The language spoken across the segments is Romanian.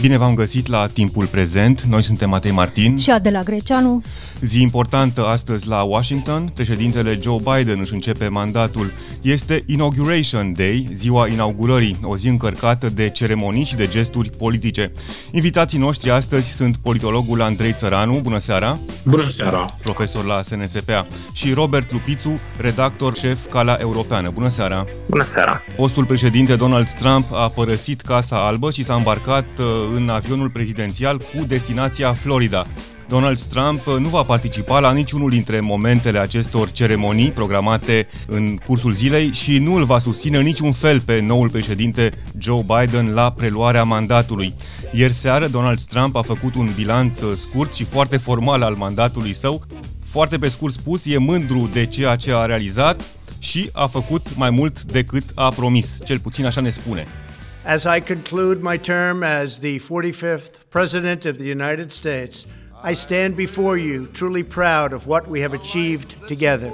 Bine v-am găsit la timpul prezent. Noi suntem Matei Martin și Adela Greceanu. Zi importantă astăzi la Washington. Președintele Joe Biden își începe mandatul. Este Inauguration Day, ziua inaugurării, o zi încărcată de ceremonii și de gesturi politice. Invitații noștri astăzi sunt politologul Andrei Țăranu, bună seara! Bună seara! Profesor la SNSPA și Robert Lupițu, redactor șef Cala Europeană. Bună seara! Bună seara! Postul președinte Donald Trump a părăsit Casa Albă și s-a îmbarcat uh, în avionul prezidențial cu destinația Florida. Donald Trump nu va participa la niciunul dintre momentele acestor ceremonii programate în cursul zilei și nu îl va susține în niciun fel pe noul președinte Joe Biden la preluarea mandatului. Ieri seară, Donald Trump a făcut un bilanț scurt și foarte formal al mandatului său. Foarte pe scurt spus, e mândru de ceea ce a realizat și a făcut mai mult decât a promis. Cel puțin așa ne spune. As I conclude my term as the 45th President of the United States, I stand before you truly proud of what we have achieved together.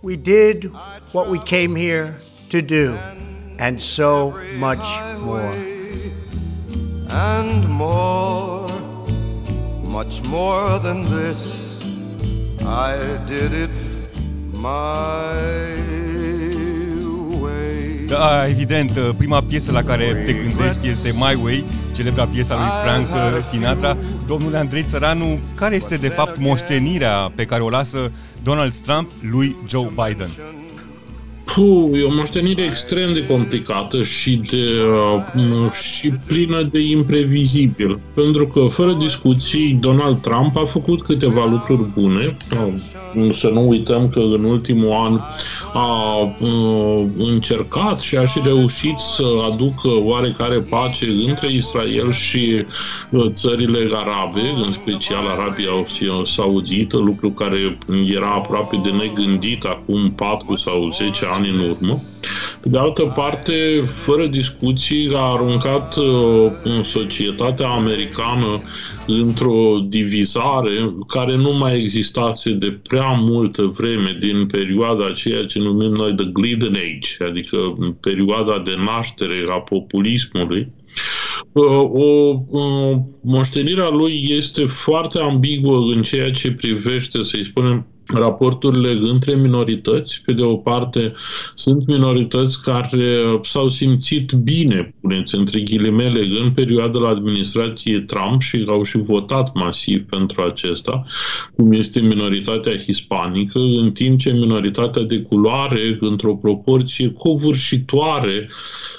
We did what we came here to do, and so much more. And more, much more than this, I did it my Da, evident, prima piesă la care te gândești este My Way, celebra piesa lui Frank Sinatra. Domnule Andrei Țăranu, care este de fapt moștenirea pe care o lasă Donald Trump lui Joe Biden? Puh, e o moștenire extrem de complicată și, de, uh, și plină de imprevizibil. Pentru că, fără discuții, Donald Trump a făcut câteva lucruri bune. Să nu uităm că în ultimul an a uh, încercat și a și reușit să aducă oarecare pace între Israel și uh, țările arabe, în special Arabia Saudită, lucru care era aproape de negândit acum 4 sau 10 ani în urmă. Pe de altă parte, fără discuții, a aruncat uh, în societatea americană într-o divizare care nu mai existase de prea multă vreme din perioada aceea ce numim noi The Golden Age, adică perioada de naștere a populismului, uh, o, o moștenirea lui este foarte ambiguă în ceea ce privește, să-i spunem, raporturile între minorități. Pe de o parte, sunt minorități care s-au simțit bine, puneți între ghilimele, în perioada la administrație Trump și au și votat masiv pentru acesta, cum este minoritatea hispanică, în timp ce minoritatea de culoare, într-o proporție covârșitoare,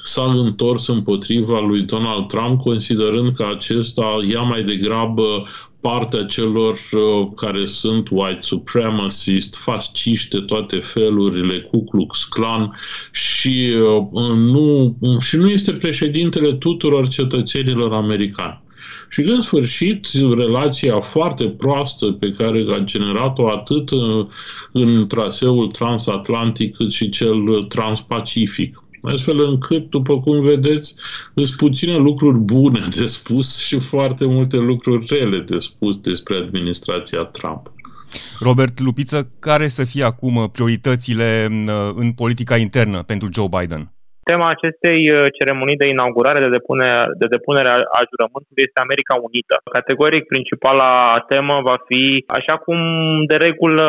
s-a întors împotriva lui Donald Trump, considerând că acesta ia mai degrabă partea celor uh, care sunt white supremacist, fasciști de toate felurile, Ku Klux Klan și, uh, nu, și nu este președintele tuturor cetățenilor americani. Și în sfârșit, relația foarte proastă pe care a generat-o atât uh, în traseul transatlantic cât și cel transpacific astfel încât, după cum vedeți, sunt puține lucruri bune de spus și foarte multe lucruri rele de spus despre administrația Trump. Robert Lupiță, care să fie acum prioritățile în politica internă pentru Joe Biden? Tema acestei uh, ceremonii de inaugurare de depunere, de depunere a jurământului este America Unită. Categoric, principala temă va fi, așa cum de regulă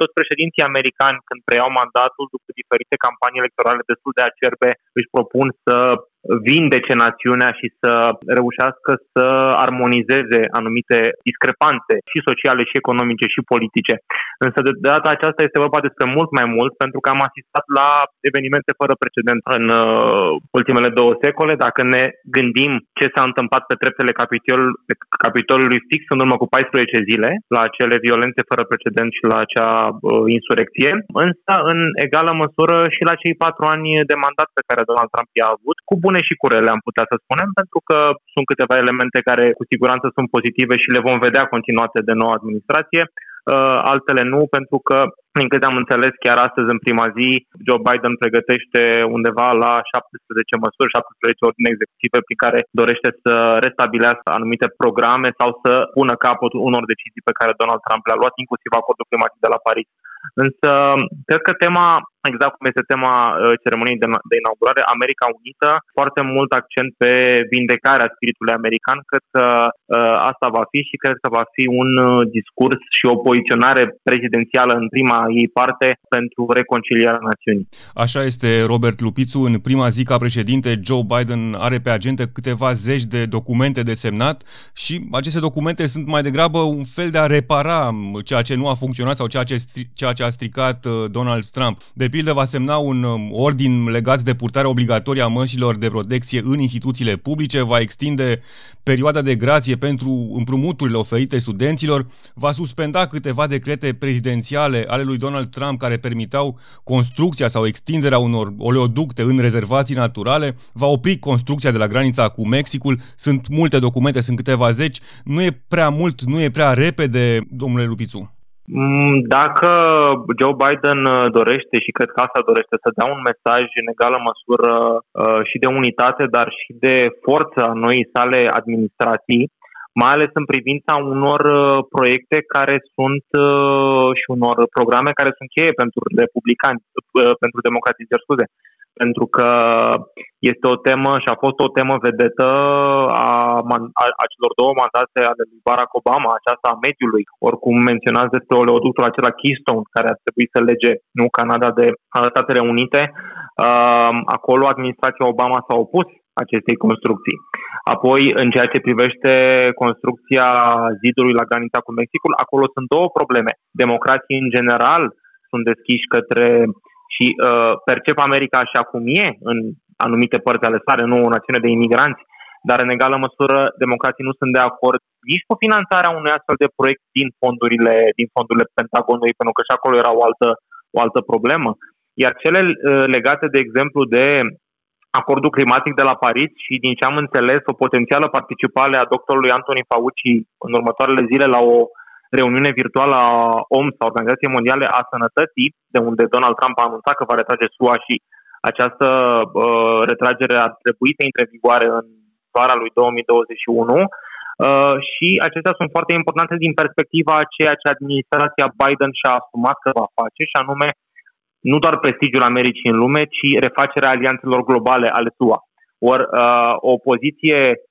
toți președinții americani când preiau mandatul după diferite campanii electorale destul de acerbe își propun să vindece națiunea și să reușească să armonizeze anumite discrepanțe și sociale, și economice, și politice. Însă de data aceasta este vorba despre mult mai mult, pentru că am asistat la evenimente fără precedent în uh, ultimele două secole. Dacă ne gândim ce s-a întâmplat pe treptele Capitol, Capitolului fix în urmă cu 14 zile, la acele violențe fără precedent și la acea uh, insurecție, însă în egală măsură și la cei patru ani de mandat pe care Donald Trump i-a avut, cu bune și cu rele, am putea să spunem, pentru că sunt câteva elemente care cu siguranță sunt pozitive și le vom vedea continuate de noua administrație. uh, altele nu, pentru că din câte am înțeles, chiar astăzi, în prima zi, Joe Biden pregătește undeva la 17 măsuri, 17 ordine executive prin care dorește să restabilească anumite programe sau să pună capăt unor decizii pe care Donald Trump le-a luat, inclusiv acordul climatic de la Paris. Însă, cred că tema, exact cum este tema uh, ceremoniei de, de inaugurare, America Unită, foarte mult accent pe vindecarea spiritului american. Cred că uh, asta va fi și cred că va fi un uh, discurs și o poziționare prezidențială în prima ei parte pentru reconcilierea națiunii. Așa este, Robert Lupițu. În prima zi ca președinte, Joe Biden are pe agenda câteva zeci de documente de semnat și aceste documente sunt mai degrabă un fel de a repara ceea ce nu a funcționat sau ceea ce, ceea ce a stricat uh, Donald Trump. De pildă, va semna un um, ordin legat de purtarea obligatorie a mășilor de protecție în instituțiile publice, va extinde perioada de grație pentru împrumuturile oferite studenților, va suspenda câteva decrete prezidențiale ale lui Donald Trump care permiteau construcția sau extinderea unor oleoducte în rezervații naturale, va opri construcția de la granița cu Mexicul. Sunt multe documente, sunt câteva zeci. Nu e prea mult, nu e prea repede, domnule Lupițu. Mm, dacă Joe Biden uh, dorește și cred că asta dorește să dea un mesaj în egală măsură uh, și de unitate, dar și de forță a noii sale administrații, mai ales în privința unor uh, proiecte care sunt și unor programe care sunt cheie pentru republicani, pentru democrații, cer scuze, pentru că este o temă și a fost o temă vedetă a, a, a celor două mandate ale lui Barack Obama, aceasta a mediului. Oricum menționați despre oleoductul acela Keystone, care ar trebui să lege nu Canada de Statele Unite. Uh, acolo administrația Obama s-a opus acestei construcții. Apoi, în ceea ce privește construcția zidului la granița cu Mexicul, acolo sunt două probleme. Democrații, în general, sunt deschiși către și uh, percep America așa cum e în anumite părți ale sale, nu o națiune de imigranți, dar în egală măsură democrații nu sunt de acord nici cu finanțarea unui astfel de proiect din fondurile, din fondurile Pentagonului, pentru că și acolo era o altă, o altă problemă. Iar cele uh, legate, de exemplu, de acordul climatic de la Paris și din ce am înțeles, o potențială participare a doctorului Anthony Fauci în următoarele zile la o reuniune virtuală a OMS, a Organizației Mondiale a Sănătății, de unde Donald Trump a anunțat că va retrage SUA și această uh, retragere ar trebui să intre în vigoare în vara lui 2021. Uh, și acestea sunt foarte importante din perspectiva a ceea ce administrația Biden și-a asumat că va face, și anume nu doar prestigiul Americii în lume, ci refacerea alianțelor globale ale SUA. Ori uh, o poziție uh,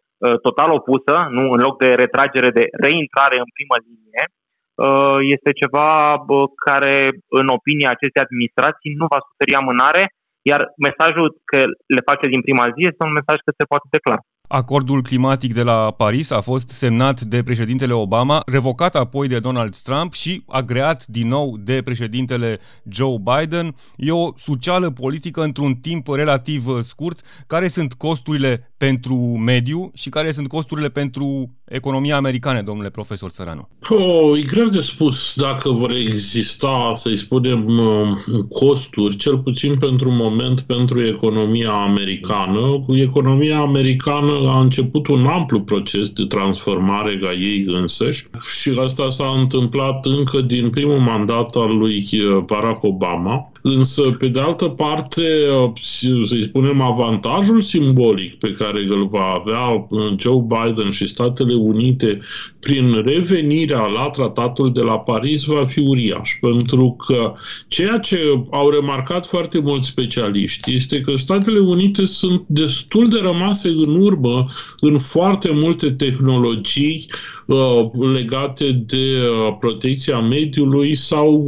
total opusă, nu în loc de retragere, de reintrare în primă linie, uh, este ceva uh, care, în opinia acestei administrații, nu va suferi amânare iar mesajul că le face din prima zi este un mesaj că se poate declara. Acordul climatic de la Paris a fost semnat de președintele Obama, revocat apoi de Donald Trump și agreat din nou de președintele Joe Biden. E o suceală politică într-un timp relativ scurt. Care sunt costurile pentru mediu și care sunt costurile pentru economia americană, domnule profesor Țăranu? Oh, e greu de spus dacă vor exista, să-i spunem, costuri, cel puțin pentru un moment, pentru economia americană. Cu economia americană a început un amplu proces de transformare a ei însăși și asta s-a întâmplat încă din primul mandat al lui Barack Obama. Însă, pe de altă parte, să-i spunem, avantajul simbolic pe care îl va avea Joe Biden și Statele Unite prin revenirea la tratatul de la Paris va fi uriaș, pentru că ceea ce au remarcat foarte mulți specialiști este că Statele Unite sunt destul de rămase în urmă în foarte multe tehnologii uh, legate de uh, protecția mediului sau,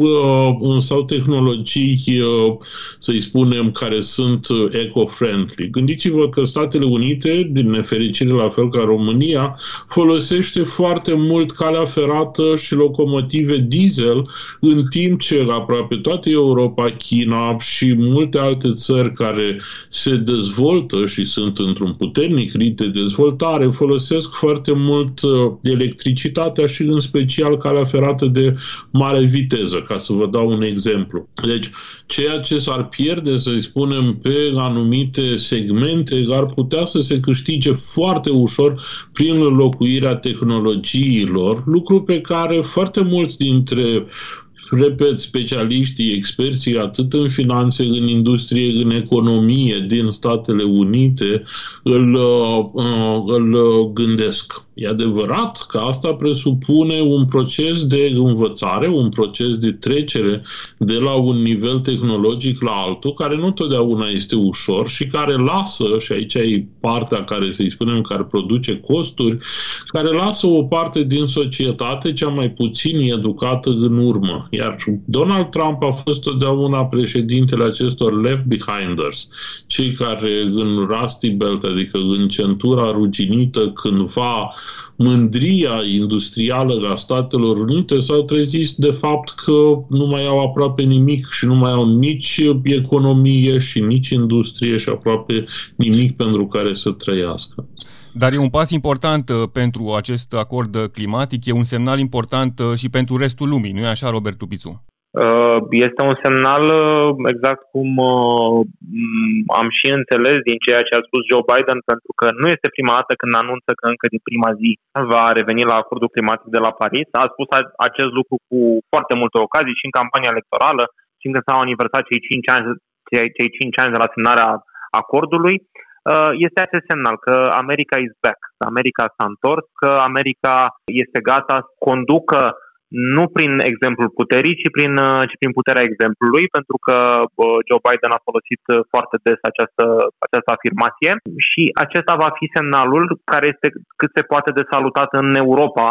uh, sau tehnologii, uh, să-i spunem, care sunt uh, eco-friendly. Gândiți-vă că Statele Unite, din nefericire la fel ca România, folosește foarte foarte mult calea ferată și locomotive diesel, în timp ce aproape toată Europa, China și multe alte țări care se dezvoltă și sunt într-un puternic rit de dezvoltare, folosesc foarte mult uh, electricitatea și în special calea ferată de mare viteză, ca să vă dau un exemplu. Deci, ceea ce s-ar pierde, să spunem, pe anumite segmente, ar putea să se câștige foarte ușor prin înlocuirea tehnologiilor, lucru pe care foarte mulți dintre repet, specialiștii, experții, atât în finanțe, în industrie, în economie din Statele Unite, îl, uh, îl gândesc. E adevărat că asta presupune un proces de învățare, un proces de trecere de la un nivel tehnologic la altul, care nu totdeauna este ușor și care lasă, și aici e partea care, să-i spunem, care produce costuri, care lasă o parte din societate cea mai puțin educată în urmă. Iar Donald Trump a fost totdeauna președintele acestor left behinders, cei care în Rusty Belt, adică în centura ruginită, cândva mândria industrială a Statelor Unite s-au trezit de fapt că nu mai au aproape nimic și nu mai au nici economie și nici industrie și aproape nimic pentru care să trăiască. Dar e un pas important uh, pentru acest acord climatic, e un semnal important uh, și pentru restul lumii, nu e așa, Robert Tupițu? Uh, este un semnal exact cum am și înțeles din ceea ce a spus Joe Biden, pentru că nu este prima dată când anunță că încă din prima zi va reveni la acordul climatic de la Paris. A spus acest lucru cu foarte multe ocazii și în campania electorală, și când s-au aniversat cei 5 ani, cei 5 ani de la semnarea acordului. Uh, este acest semnal că America is back, că America s-a întors, că America este gata să conducă nu prin exemplul puterii, ci prin, uh, ci prin puterea exemplului, pentru că uh, Joe Biden a folosit foarte des această, această afirmație și acesta va fi semnalul care este cât se poate de salutat în Europa.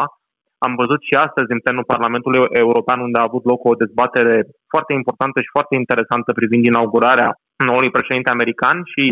Am văzut și astăzi în plenul Parlamentului European unde a avut loc o dezbatere foarte importantă și foarte interesantă privind inaugurarea noului președinte american și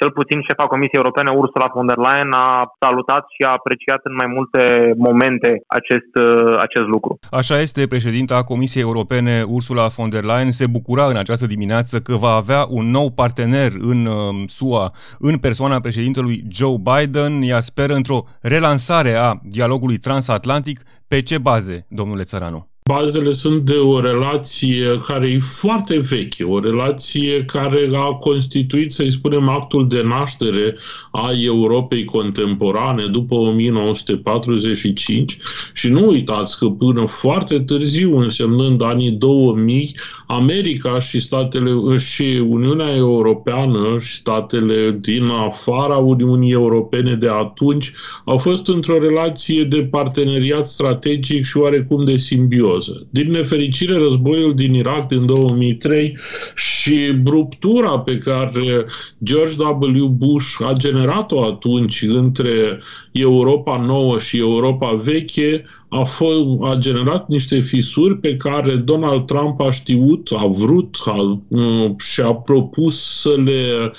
cel puțin șefa Comisiei Europene, Ursula von der Leyen, a salutat și a apreciat în mai multe momente acest, uh, acest lucru. Așa este, președinta Comisiei Europene, Ursula von der Leyen, se bucura în această dimineață că va avea un nou partener în uh, SUA, în persoana președintelui Joe Biden. Ea speră într-o relansare a dialogului transatlantic. Pe ce baze, domnule Țăranu? Bazele sunt de o relație care e foarte veche, o relație care a constituit, să-i spunem, actul de naștere a Europei contemporane după 1945 și nu uitați că până foarte târziu, însemnând anii 2000, America și statele și Uniunea Europeană și statele din afara Uniunii Europene de atunci au fost într-o relație de parteneriat strategic și oarecum de simbioză serioză. Din nefericire, războiul din Irak din 2003 și ruptura pe care George W. Bush a generat-o atunci între Europa nouă și Europa veche a, fost, a generat niște fisuri pe care Donald Trump a știut, a vrut a, uh, și a propus să le,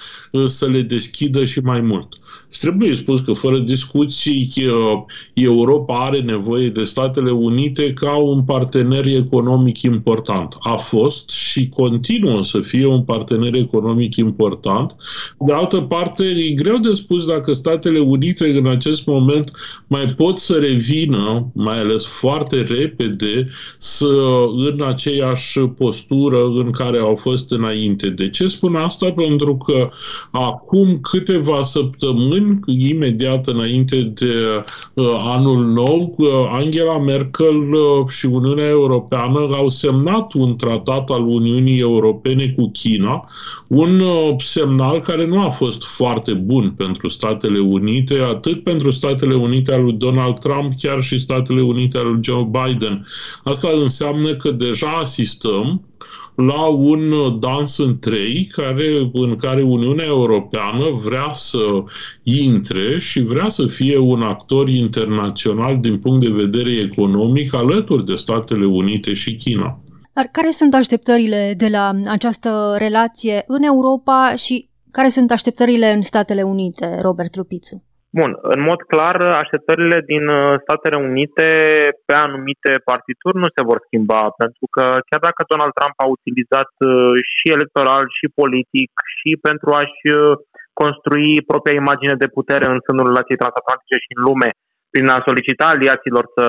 să le deschidă și mai mult. Trebuie spus că, fără discuții, Europa are nevoie de Statele Unite ca un partener economic important. A fost și continuă să fie un partener economic important. De altă parte, e greu de spus dacă Statele Unite în acest moment mai pot să revină, mai ales foarte repede, să în aceeași postură în care au fost înainte. De ce spun asta? Pentru că acum câteva săptămâni luni, imediat înainte de uh, anul nou, uh, Angela Merkel uh, și Uniunea Europeană au semnat un tratat al Uniunii Europene cu China, un uh, semnal care nu a fost foarte bun pentru Statele Unite, atât pentru Statele Unite al lui Donald Trump, chiar și Statele Unite al lui Joe Biden. Asta înseamnă că deja asistăm la un dans în trei care, în care Uniunea Europeană vrea să intre și vrea să fie un actor internațional din punct de vedere economic alături de Statele Unite și China. Dar care sunt așteptările de la această relație în Europa și care sunt așteptările în Statele Unite, Robert Lupițu? Bun, în mod clar, așteptările din uh, Statele Unite pe anumite partituri nu se vor schimba, pentru că chiar dacă Donald Trump a utilizat uh, și electoral, și politic, și pentru a-și uh, construi propria imagine de putere în sânul relației transatlantice și în lume, prin a solicita aliaților să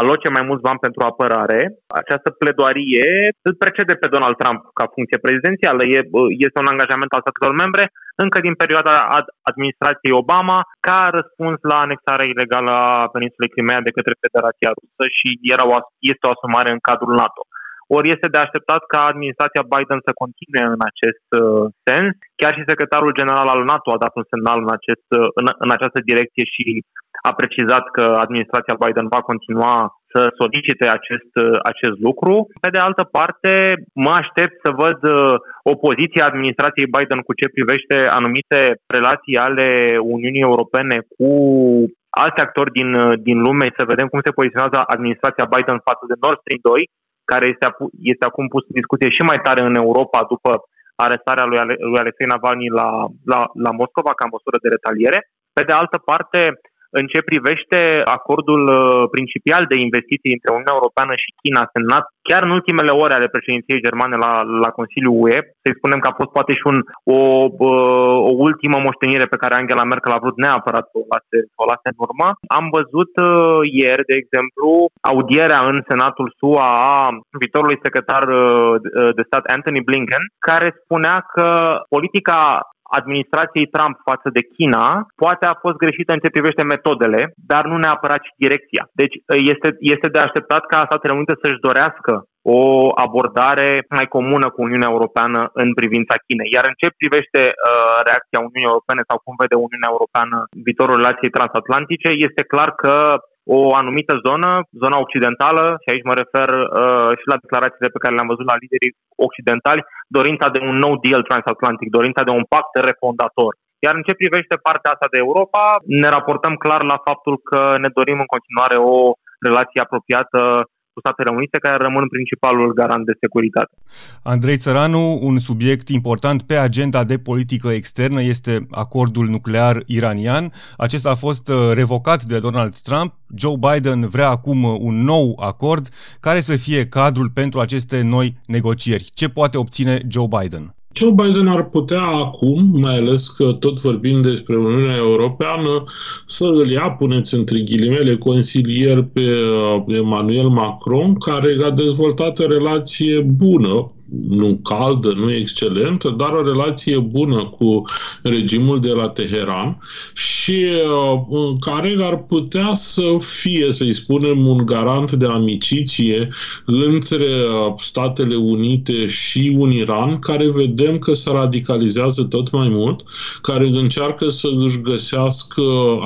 aloce mai mulți bani pentru apărare. Această pledoarie îl precede pe Donald Trump ca funcție prezidențială. E, este un angajament al statelor membre încă din perioada administrației Obama ca răspuns la anexarea ilegală a peninsulei Crimea de către Federația Rusă și era o, este o asumare în cadrul NATO. Ori este de așteptat ca administrația Biden să continue în acest uh, sens. Chiar și secretarul general al NATO a dat un semnal în, acest, uh, în, în această direcție și a precizat că administrația Biden va continua să solicite acest, uh, acest lucru. Pe de altă parte, mă aștept să văd uh, opoziția administrației Biden cu ce privește anumite relații ale Uniunii Europene cu alți actori din, uh, din lume, să vedem cum se poziționează administrația Biden față de Nord Stream 2, care este, este acum pus în discuție și mai tare în Europa după arestarea lui, Ale, lui Alexei Navalny la, la, la Moscova ca măsură de retaliere. Pe de altă parte, în ce privește acordul uh, principal de investiții între Uniunea Europeană și China, semnat chiar în ultimele ore ale președinției germane la, la Consiliul UE, să spunem că a fost poate și un, o, uh, o ultimă moștenire pe care Angela Merkel a vrut neapărat să o lase, să o lase în urmă. Am văzut uh, ieri, de exemplu, audierea în Senatul SUA a viitorului secretar de stat Anthony Blinken, care spunea că politica administrației Trump față de China poate a fost greșită în ce privește metodele, dar nu neapărat și direcția. Deci este, este de așteptat ca Statele Unite să-și dorească o abordare mai comună cu Uniunea Europeană în privința Chinei. Iar în ce privește uh, reacția Uniunii Europene sau cum vede Uniunea Europeană viitorul relației transatlantice, este clar că o anumită zonă, zona occidentală, și aici mă refer uh, și la declarațiile pe care le-am văzut la liderii occidentali, dorința de un nou deal transatlantic, dorința de un pact refondator. Iar în ce privește partea asta de Europa, ne raportăm clar la faptul că ne dorim în continuare o relație apropiată cu Statele Unite, care rămân principalul garant de securitate. Andrei Țăranu, un subiect important pe agenda de politică externă este acordul nuclear iranian. Acesta a fost uh, revocat de Donald Trump. Joe Biden vrea acum un nou acord. Care să fie cadrul pentru aceste noi negocieri? Ce poate obține Joe Biden? Joe Biden ar putea acum, mai ales că tot vorbim despre Uniunea Europeană, să îl ia, puneți între ghilimele, consilier pe uh, Emmanuel Macron, care a dezvoltat o relație bună nu caldă, nu excelentă, dar o relație bună cu regimul de la Teheran și uh, care ar putea să fie, să-i spunem, un garant de amiciție între uh, Statele Unite și un Iran, care vedem că se radicalizează tot mai mult, care încearcă să își găsească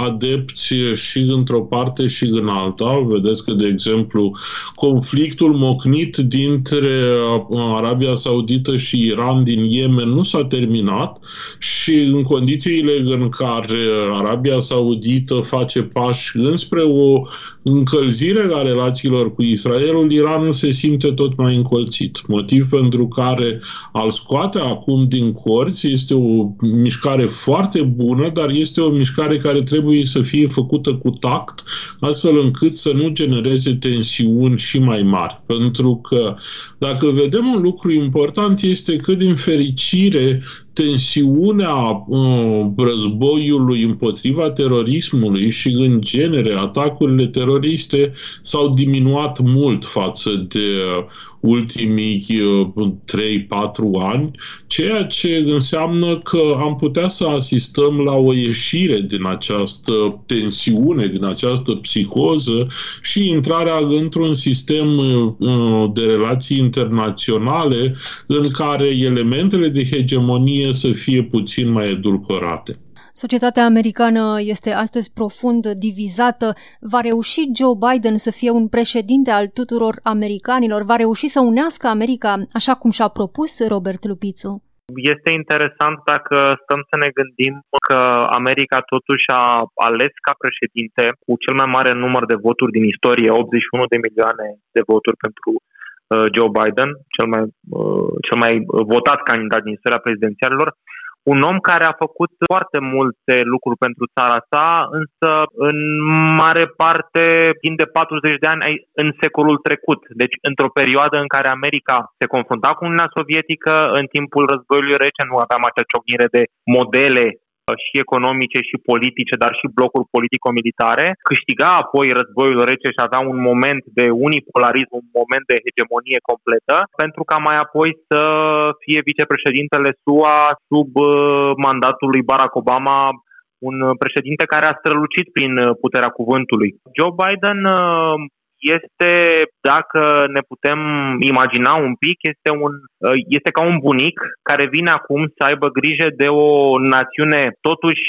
adepți și într-o parte și în alta. Vedeți că, de exemplu, conflictul mocnit dintre uh, Arabia Saudită și Iran din Yemen nu s-a terminat și în condițiile în care Arabia Saudită face pași înspre o încălzire a relațiilor cu Israelul, Iranul se simte tot mai încolțit. Motiv pentru care al scoate acum din corți este o mișcare foarte bună, dar este o mișcare care trebuie să fie făcută cu tact, astfel încât să nu genereze tensiuni și mai mari. Pentru că dacă vedem un lucru lucru important este că, din fericire, tensiunea uh, războiului împotriva terorismului și, în genere, atacurile teroriste s-au diminuat mult față de uh, ultimii uh, 3-4 ani, ceea ce înseamnă că am putea să asistăm la o ieșire din această tensiune, din această psihoză și intrarea într-un sistem uh, de relații internaționale în care elementele de hegemonie să fie puțin mai edulcorate. Societatea americană este astăzi profund divizată. Va reuși Joe Biden să fie un președinte al tuturor americanilor? Va reuși să unească America așa cum și-a propus Robert Lupițu? Este interesant dacă stăm să ne gândim că America totuși a ales ca președinte cu cel mai mare număr de voturi din istorie, 81 de milioane de voturi pentru Uh, Joe Biden, cel mai, uh, cel mai votat candidat din istoria prezidențialilor, un om care a făcut foarte multe lucruri pentru țara sa, însă în mare parte timp de 40 de ani în secolul trecut. Deci într-o perioadă în care America se confrunta cu Uniunea Sovietică, în timpul războiului rece nu aveam acea ciocnire de modele și economice și politice, dar și blocuri politico-militare, câștiga apoi războiul rece și avea un moment de unipolarism, un moment de hegemonie completă, pentru ca mai apoi să fie vicepreședintele SUA sub mandatul lui Barack Obama un președinte care a strălucit prin puterea cuvântului. Joe Biden este, dacă ne putem imagina un pic, este, un, este ca un bunic care vine acum să aibă grijă de o națiune totuși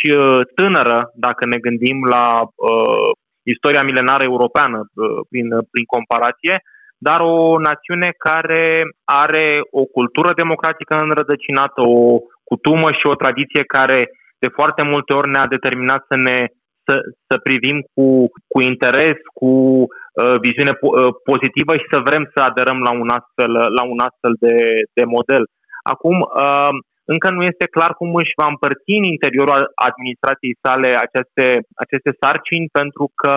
tânără, dacă ne gândim la uh, istoria milenară europeană uh, prin, prin comparație, dar o națiune care are o cultură democratică înrădăcinată, o cutumă și o tradiție care de foarte multe ori ne-a determinat să ne să, să privim cu, cu interes, cu uh, viziune po- uh, pozitivă și să vrem să aderăm la un astfel, la un astfel de, de model. Acum, uh, încă nu este clar cum își va împărți în interiorul administrației sale aceste, aceste sarcini, pentru că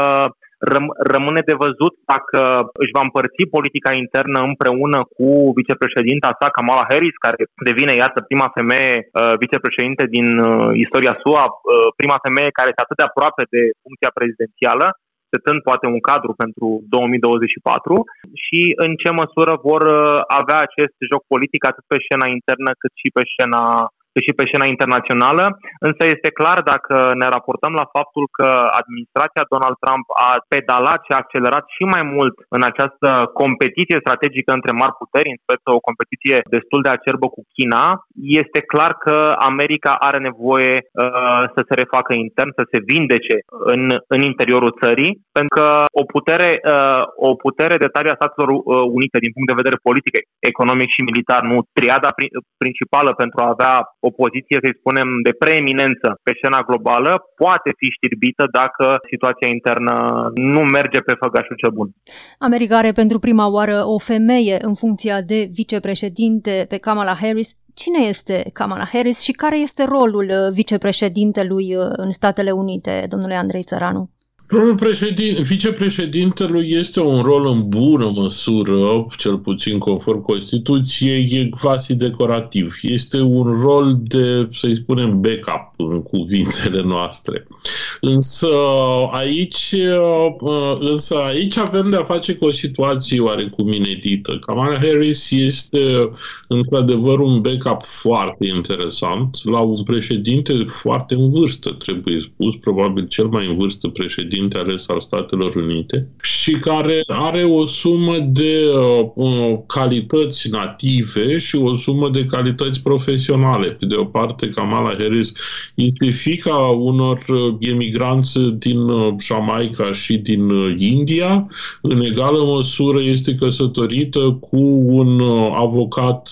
răm- rămâne de văzut dacă își va împărți politica internă împreună cu vicepreședinta sa, Kamala Harris, care devine, iată, prima femeie uh, vicepreședinte din uh, istoria SUA, uh, prima femeie care este atât de aproape de funcția prezidențială, setând poate un cadru pentru 2024 și în ce măsură vor uh, avea acest joc politic atât pe scena internă cât și pe scena și pe scena internațională, însă este clar dacă ne raportăm la faptul că administrația Donald Trump a pedalat și a accelerat și mai mult în această competiție strategică între mari puteri, în speță o competiție destul de acerbă cu China, este clar că America are nevoie uh, să se refacă intern, să se vindece în, în interiorul țării, pentru că o putere, uh, o putere de tare a Statelor uh, Unite din punct de vedere politic, economic și militar, nu triada principală pentru a avea o poziție, să spunem, de preeminență pe scena globală, poate fi știrbită dacă situația internă nu merge pe făgașul cel bun. America are pentru prima oară o femeie în funcția de vicepreședinte pe Kamala Harris. Cine este Kamala Harris și care este rolul vicepreședintelui în Statele Unite, domnule Andrei Țăranu? Rolul președin, vicepreședintelui este un rol în bună măsură, cel puțin conform Constituției, e quasi decorativ. Este un rol de, să-i spunem, backup în cuvintele noastre. Însă aici, însă aici avem de-a face cu o situație oarecum inedită. Kamala Harris este într-adevăr un backup foarte interesant la un președinte foarte în vârstă, trebuie spus, probabil cel mai în vârstă președinte președinte ales al Statelor Unite și care are o sumă de uh, uh, calități native și o sumă de calități profesionale. Pe de o parte, Kamala Harris este fica unor uh, emigranți din uh, Jamaica și din India. În egală măsură este căsătorită cu un avocat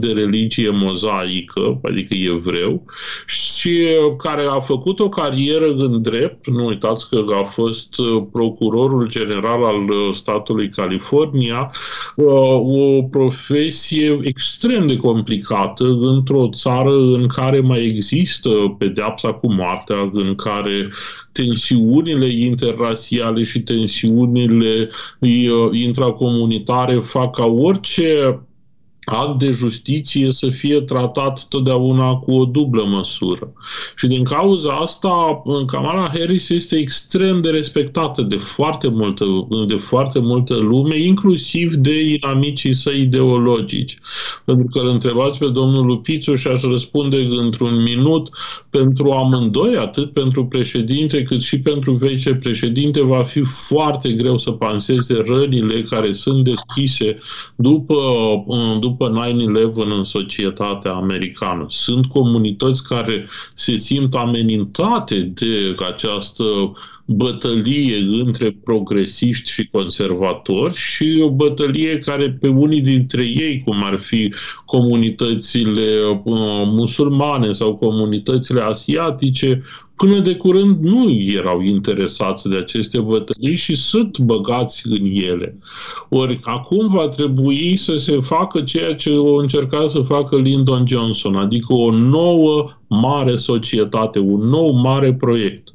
de religie mozaică, adică evreu, și care a făcut o carieră în drept. Nu uitați că a fost uh, procurorul general al uh, statului California, uh, o profesie extrem de complicată într-o țară în care mai există pedeapsa cu moartea, în care tensiunile interrasiale și tensiunile intracomunitare fac ca orice act de justiție să fie tratat totdeauna cu o dublă măsură. Și din cauza asta, Kamala Harris este extrem de respectată de foarte multă, de foarte multă lume, inclusiv de inamicii săi ideologici. Pentru că îl întrebați pe domnul Lupițu și aș răspunde într-un minut, pentru amândoi, atât pentru președinte cât și pentru vicepreședinte, va fi foarte greu să panseze rănile care sunt deschise după, după după 9-11 în societatea americană. Sunt comunități care se simt amenințate de această bătălie între progresiști și conservatori și o bătălie care pe unii dintre ei, cum ar fi comunitățile uh, musulmane sau comunitățile asiatice, până de curând nu erau interesați de aceste bătălii și sunt băgați în ele. Ori acum va trebui să se facă ceea ce o încerca să facă Lyndon Johnson, adică o nouă mare societate, un nou mare proiect.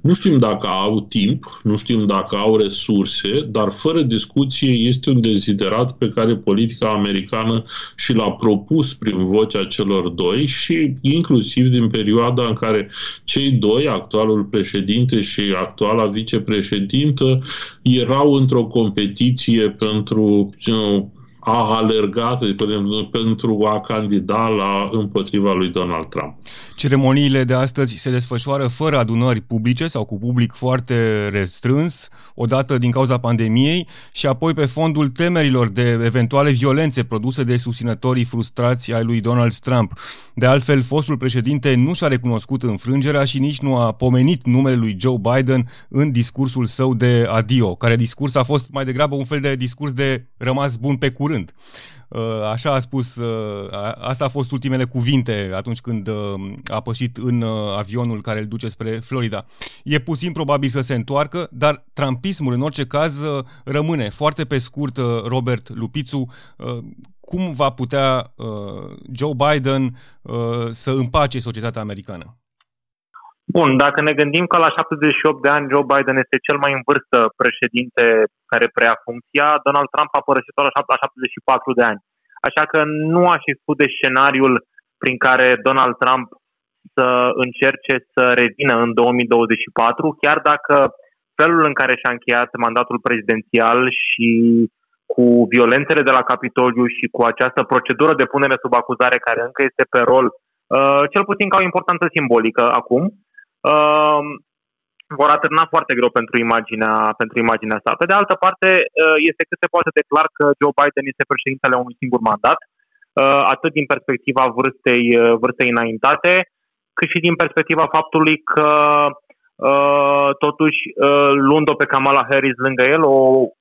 Nu știm dacă au timp, nu știm dacă au resurse, dar fără discuție este un deziderat pe care politica americană și l-a propus prin vocea celor doi și inclusiv din perioada în care cei doi, actualul președinte și actuala vicepreședintă, erau într-o competiție pentru a alergat pentru a candida la împotriva lui Donald Trump. Ceremoniile de astăzi se desfășoară fără adunări publice sau cu public foarte restrâns, odată din cauza pandemiei și apoi pe fondul temerilor de eventuale violențe produse de susținătorii frustrați ai lui Donald Trump. De altfel, fostul președinte nu și-a recunoscut înfrângerea și nici nu a pomenit numele lui Joe Biden în discursul său de adio, care discurs a fost mai degrabă un fel de discurs de rămas bun pe curând. Uh, așa a spus, uh, asta a fost ultimele cuvinte atunci când uh, a pășit în avionul care îl duce spre Florida. E puțin probabil să se întoarcă, dar trampismul în orice caz rămâne. Foarte pe scurt, Robert Lupițu, cum va putea Joe Biden să împace societatea americană? Bun, dacă ne gândim că la 78 de ani Joe Biden este cel mai în vârstă președinte care preia funcția, Donald Trump a părăsit la 74 de ani. Așa că nu aș exclude scenariul prin care Donald Trump să încerce să revină în 2024, chiar dacă felul în care și-a încheiat mandatul prezidențial și cu violențele de la Capitoliu și cu această procedură de punere sub acuzare care încă este pe rol, uh, cel puțin ca o importanță simbolică acum, uh, vor atârna foarte greu pentru imaginea, pentru imaginea sa. Pe de altă parte, uh, este cât se poate de clar că Joe Biden este președintele unui singur mandat, uh, atât din perspectiva vârstei, uh, vârstei înaintate, cât și din perspectiva faptului că totuși luând-o pe Kamala Harris lângă el, o,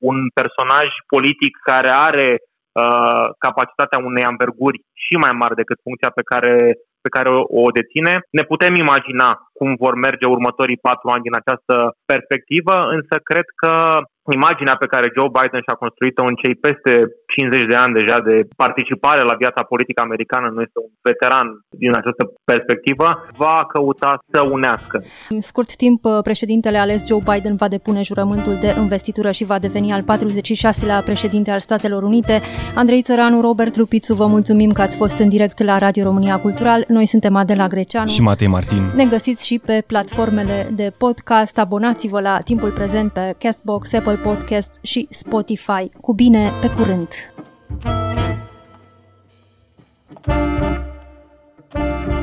un personaj politic care are capacitatea unei amberguri și mai mari decât funcția pe care pe care o, o deține. Ne putem imagina cum vor merge următorii patru ani din această perspectivă, însă cred că imaginea pe care Joe Biden și-a construit-o în cei peste 50 de ani deja de participare la viața politică americană, nu este un veteran din această perspectivă, va căuta să unească. În scurt timp, președintele ales Joe Biden va depune jurământul de investitură și va deveni al 46-lea președinte al Statelor Unite. Andrei Țăranu, Robert Lupițu, vă mulțumim că ați fost în direct la Radio România Cultural. Noi suntem Adela Greceanu și Matei Martin. Ne găsiți și pe platformele de podcast. Abonați-vă la timpul prezent pe Castbox, Apple Podcast și Spotify. Cu bine, pe curând! thank you